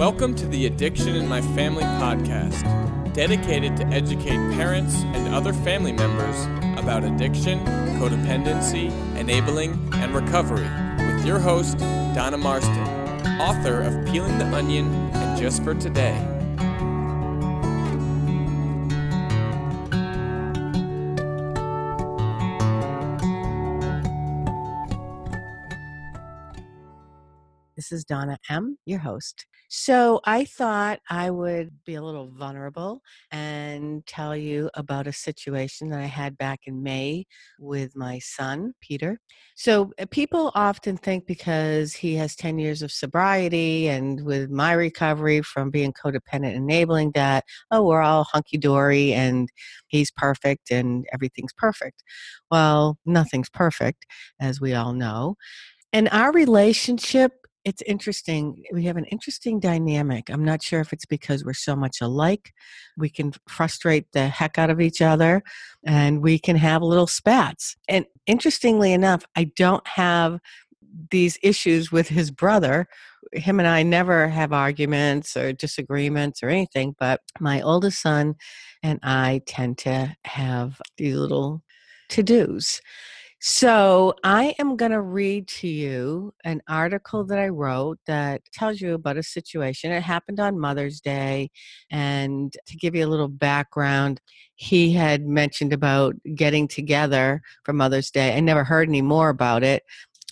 Welcome to the Addiction in My Family podcast, dedicated to educate parents and other family members about addiction, codependency, enabling, and recovery with your host, Donna Marston, author of Peeling the Onion and Just for Today. This is Donna M., your host. So I thought I would be a little vulnerable and tell you about a situation that I had back in May with my son, Peter. So uh, people often think because he has 10 years of sobriety and with my recovery from being codependent enabling that, oh, we're all hunky dory and he's perfect and everything's perfect. Well, nothing's perfect, as we all know. And our relationship it's interesting. We have an interesting dynamic. I'm not sure if it's because we're so much alike. We can frustrate the heck out of each other and we can have little spats. And interestingly enough, I don't have these issues with his brother. Him and I never have arguments or disagreements or anything, but my oldest son and I tend to have these little to dos. So, I am going to read to you an article that I wrote that tells you about a situation. It happened on Mother's Day. And to give you a little background, he had mentioned about getting together for Mother's Day. I never heard any more about it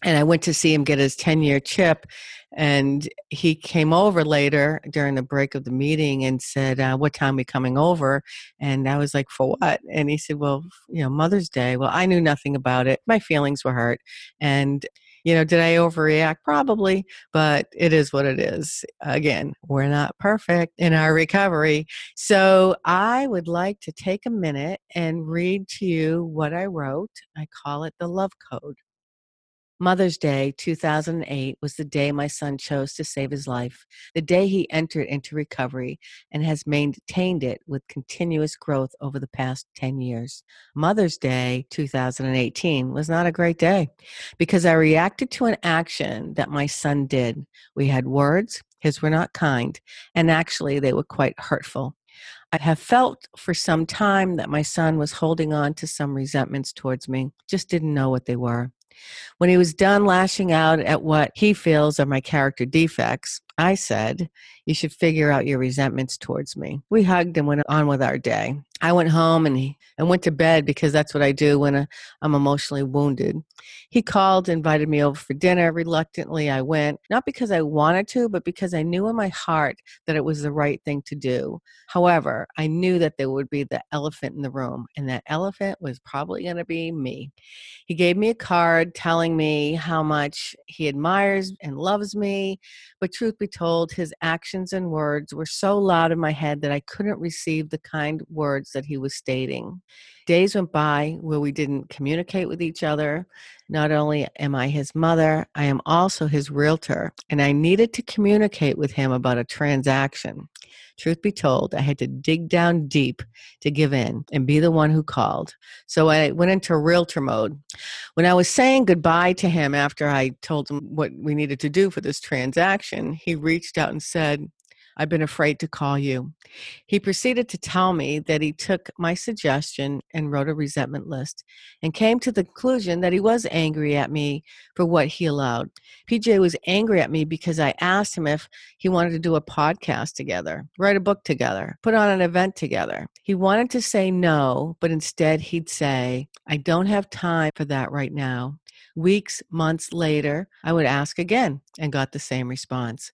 and I went to see him get his 10 year chip. And he came over later during the break of the meeting and said, uh, What time are we coming over? And I was like, For what? And he said, Well, you know, Mother's Day. Well, I knew nothing about it. My feelings were hurt. And you know, did I overreact? Probably, but it is what it is. Again, we're not perfect in our recovery. So I would like to take a minute and read to you what I wrote. I call it the love code. Mother's Day 2008 was the day my son chose to save his life, the day he entered into recovery and has maintained it with continuous growth over the past 10 years. Mother's Day 2018 was not a great day because I reacted to an action that my son did. We had words, his were not kind, and actually they were quite hurtful. I have felt for some time that my son was holding on to some resentments towards me, just didn't know what they were. When he was done lashing out at what he feels are my character defects, I said, You should figure out your resentments towards me. We hugged and went on with our day. I went home and, he, and went to bed because that's what I do when uh, I'm emotionally wounded. He called, invited me over for dinner. Reluctantly, I went, not because I wanted to, but because I knew in my heart that it was the right thing to do. However, I knew that there would be the elephant in the room, and that elephant was probably going to be me. He gave me a card telling me how much he admires and loves me, but truth be told, his actions and words were so loud in my head that I couldn't receive the kind words that he was stating. Days went by where we didn't communicate with each other. Not only am I his mother, I am also his realtor, and I needed to communicate with him about a transaction. Truth be told, I had to dig down deep to give in and be the one who called. So I went into realtor mode. When I was saying goodbye to him after I told him what we needed to do for this transaction, he reached out and said, I've been afraid to call you. He proceeded to tell me that he took my suggestion and wrote a resentment list and came to the conclusion that he was angry at me for what he allowed. PJ was angry at me because I asked him if he wanted to do a podcast together, write a book together, put on an event together. He wanted to say no, but instead he'd say, I don't have time for that right now. Weeks, months later, I would ask again and got the same response.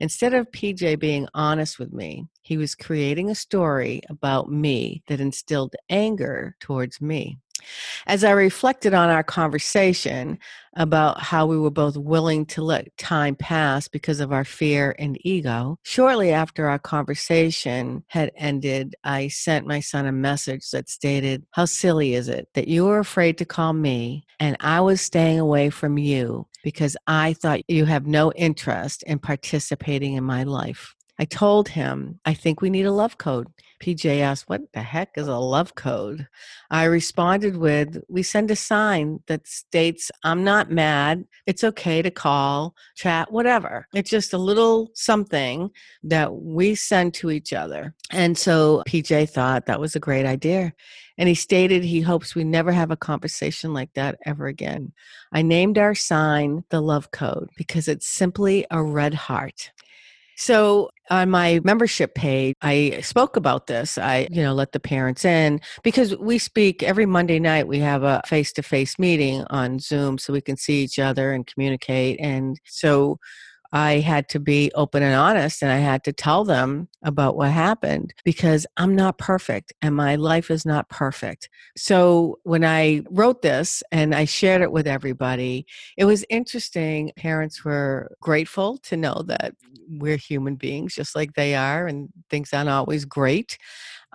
Instead of PJ being honest with me, he was creating a story about me that instilled anger towards me. As I reflected on our conversation about how we were both willing to let time pass because of our fear and ego, shortly after our conversation had ended, I sent my son a message that stated, How silly is it that you were afraid to call me and I was staying away from you because I thought you have no interest in participating in my life? I told him I think we need a love code. PJ asked, What the heck is a love code? I responded with, We send a sign that states, I'm not mad. It's okay to call, chat, whatever. It's just a little something that we send to each other. And so PJ thought that was a great idea. And he stated he hopes we never have a conversation like that ever again. I named our sign the love code because it's simply a red heart. So on my membership page, I spoke about this. I, you know, let the parents in because we speak every Monday night. We have a face to face meeting on Zoom so we can see each other and communicate. And so I had to be open and honest and I had to tell them about what happened because I'm not perfect and my life is not perfect. So when I wrote this and I shared it with everybody, it was interesting. Parents were grateful to know that we're human beings just like they are and things aren't always great.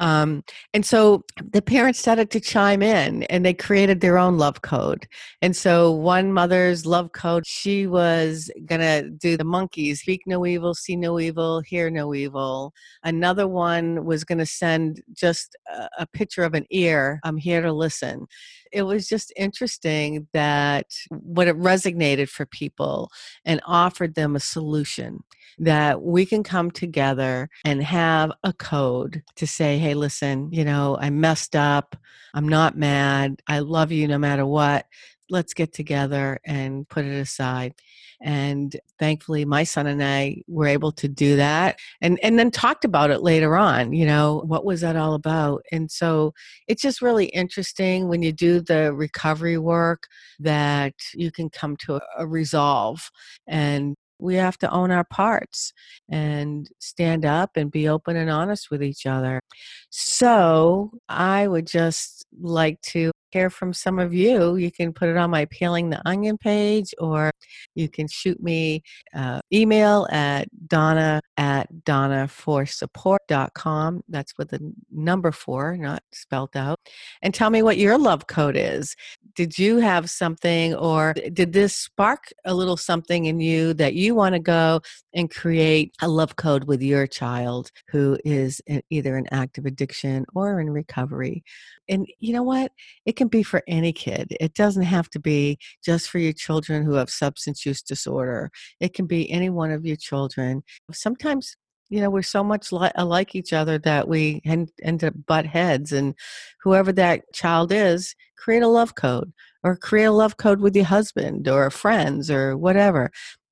Um, and so the parents started to chime in and they created their own love code. And so one mother's love code, she was going to do the monkeys speak no evil, see no evil, hear no evil. Another one was going to send just a, a picture of an ear. I'm here to listen it was just interesting that what it resonated for people and offered them a solution that we can come together and have a code to say, hey, listen, you know, I messed up. I'm not mad. I love you no matter what. Let's get together and put it aside. And thankfully, my son and I were able to do that and, and then talked about it later on. You know, what was that all about? And so it's just really interesting when you do the recovery work that you can come to a, a resolve and we have to own our parts and stand up and be open and honest with each other. So I would just like to hear from some of you. You can put it on my Peeling the Onion page, or you can shoot me uh, email at donna at donnaforsupport.com. That's with the number four, not spelled out. And tell me what your love code is. Did you have something, or did this spark a little something in you that you want to go and create a love code with your child who is either in active addiction or in recovery? And you know what? It can be for any kid. It doesn't have to be just for your children who have substance use disorder. It can be any one of your children. Sometimes you know we're so much li- alike each other that we end, end up butt heads and whoever that child is create a love code or create a love code with your husband or friends or whatever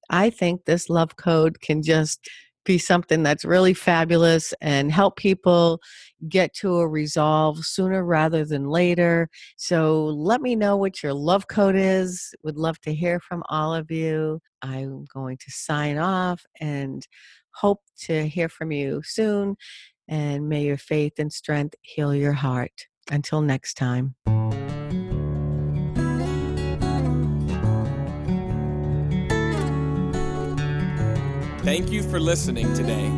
i think this love code can just be something that's really fabulous and help people get to a resolve sooner rather than later. So let me know what your love code is. Would love to hear from all of you. I'm going to sign off and hope to hear from you soon. And may your faith and strength heal your heart. Until next time. Thank you for listening today.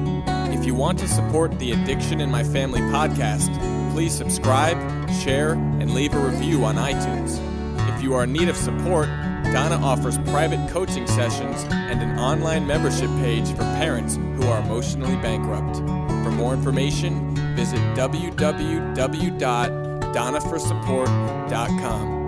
If you want to support the Addiction in My Family podcast, please subscribe, share, and leave a review on iTunes. If you are in need of support, Donna offers private coaching sessions and an online membership page for parents who are emotionally bankrupt. For more information, visit www.donnaforsupport.com.